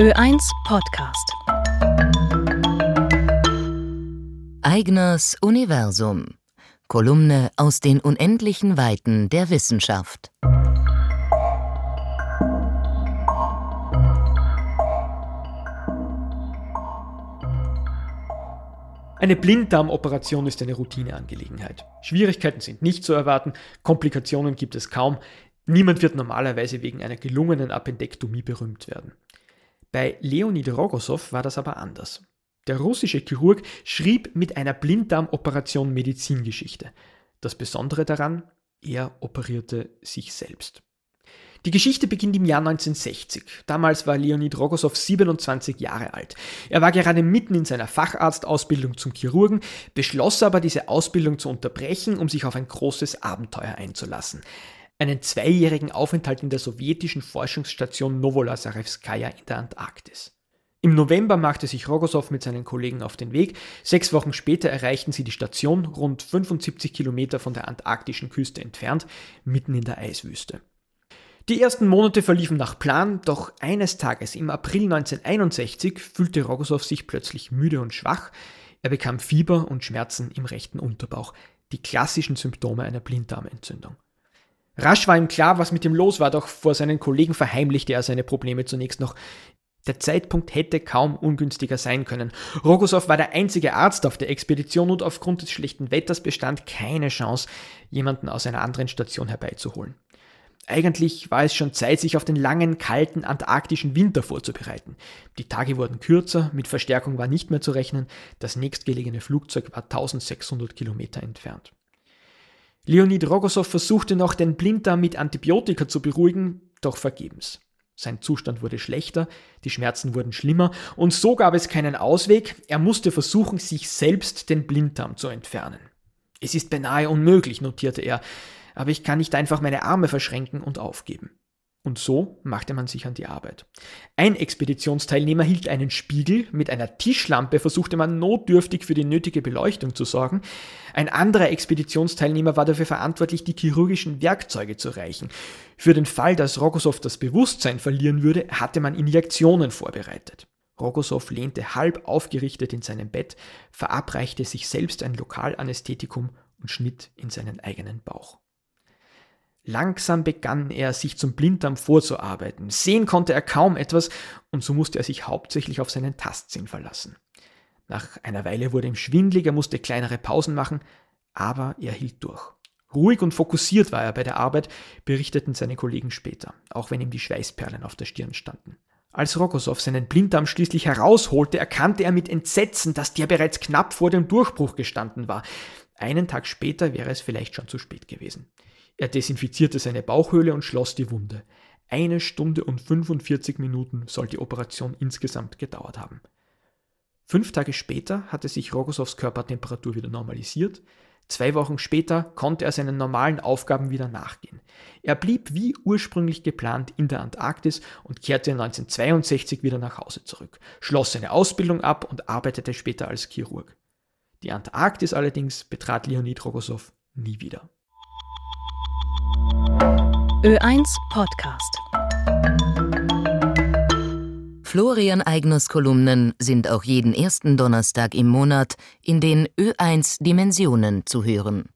Ö1 Podcast. Eigners Universum. Kolumne aus den unendlichen Weiten der Wissenschaft. Eine Blinddarmoperation ist eine Routineangelegenheit. Schwierigkeiten sind nicht zu erwarten, Komplikationen gibt es kaum. Niemand wird normalerweise wegen einer gelungenen Appendektomie berühmt werden. Bei Leonid Rogosov war das aber anders. Der russische Chirurg schrieb mit einer Blinddarmoperation Medizingeschichte. Das Besondere daran, er operierte sich selbst. Die Geschichte beginnt im Jahr 1960. Damals war Leonid Rogosov 27 Jahre alt. Er war gerade mitten in seiner Facharztausbildung zum Chirurgen, beschloss aber, diese Ausbildung zu unterbrechen, um sich auf ein großes Abenteuer einzulassen einen zweijährigen Aufenthalt in der sowjetischen Forschungsstation Novolazarevskaya in der Antarktis. Im November machte sich Rogosow mit seinen Kollegen auf den Weg. Sechs Wochen später erreichten sie die Station, rund 75 Kilometer von der antarktischen Küste entfernt, mitten in der Eiswüste. Die ersten Monate verliefen nach Plan, doch eines Tages im April 1961 fühlte Rogosow sich plötzlich müde und schwach. Er bekam Fieber und Schmerzen im rechten Unterbauch, die klassischen Symptome einer Blinddarmentzündung. Rasch war ihm klar, was mit ihm los war, doch vor seinen Kollegen verheimlichte er seine Probleme zunächst noch. Der Zeitpunkt hätte kaum ungünstiger sein können. Rogosow war der einzige Arzt auf der Expedition und aufgrund des schlechten Wetters bestand keine Chance, jemanden aus einer anderen Station herbeizuholen. Eigentlich war es schon Zeit, sich auf den langen, kalten antarktischen Winter vorzubereiten. Die Tage wurden kürzer, mit Verstärkung war nicht mehr zu rechnen, das nächstgelegene Flugzeug war 1600 Kilometer entfernt. Leonid Rogosow versuchte noch, den Blinddarm mit Antibiotika zu beruhigen, doch vergebens. Sein Zustand wurde schlechter, die Schmerzen wurden schlimmer und so gab es keinen Ausweg, er musste versuchen, sich selbst den Blinddarm zu entfernen. Es ist beinahe unmöglich, notierte er, aber ich kann nicht einfach meine Arme verschränken und aufgeben. Und so machte man sich an die Arbeit. Ein Expeditionsteilnehmer hielt einen Spiegel, mit einer Tischlampe versuchte man notdürftig für die nötige Beleuchtung zu sorgen. Ein anderer Expeditionsteilnehmer war dafür verantwortlich, die chirurgischen Werkzeuge zu reichen. Für den Fall, dass Rogosow das Bewusstsein verlieren würde, hatte man Injektionen vorbereitet. Rogosow lehnte halb aufgerichtet in seinem Bett, verabreichte sich selbst ein Lokalanästhetikum und schnitt in seinen eigenen Bauch. Langsam begann er, sich zum Blinddarm vorzuarbeiten. Sehen konnte er kaum etwas und so musste er sich hauptsächlich auf seinen Tastsinn verlassen. Nach einer Weile wurde ihm schwindlig, er musste kleinere Pausen machen, aber er hielt durch. Ruhig und fokussiert war er bei der Arbeit, berichteten seine Kollegen später, auch wenn ihm die Schweißperlen auf der Stirn standen. Als Rogosow seinen Blinddarm schließlich herausholte, erkannte er mit Entsetzen, dass der bereits knapp vor dem Durchbruch gestanden war. Einen Tag später wäre es vielleicht schon zu spät gewesen. Er desinfizierte seine Bauchhöhle und schloss die Wunde. Eine Stunde und 45 Minuten soll die Operation insgesamt gedauert haben. Fünf Tage später hatte sich Rogosows Körpertemperatur wieder normalisiert. Zwei Wochen später konnte er seinen normalen Aufgaben wieder nachgehen. Er blieb wie ursprünglich geplant in der Antarktis und kehrte 1962 wieder nach Hause zurück, schloss seine Ausbildung ab und arbeitete später als Chirurg. Die Antarktis allerdings betrat Leonid Rogosow nie wieder. Ö1 Podcast. Florian Eigners Kolumnen sind auch jeden ersten Donnerstag im Monat in den Ö1 Dimensionen zu hören.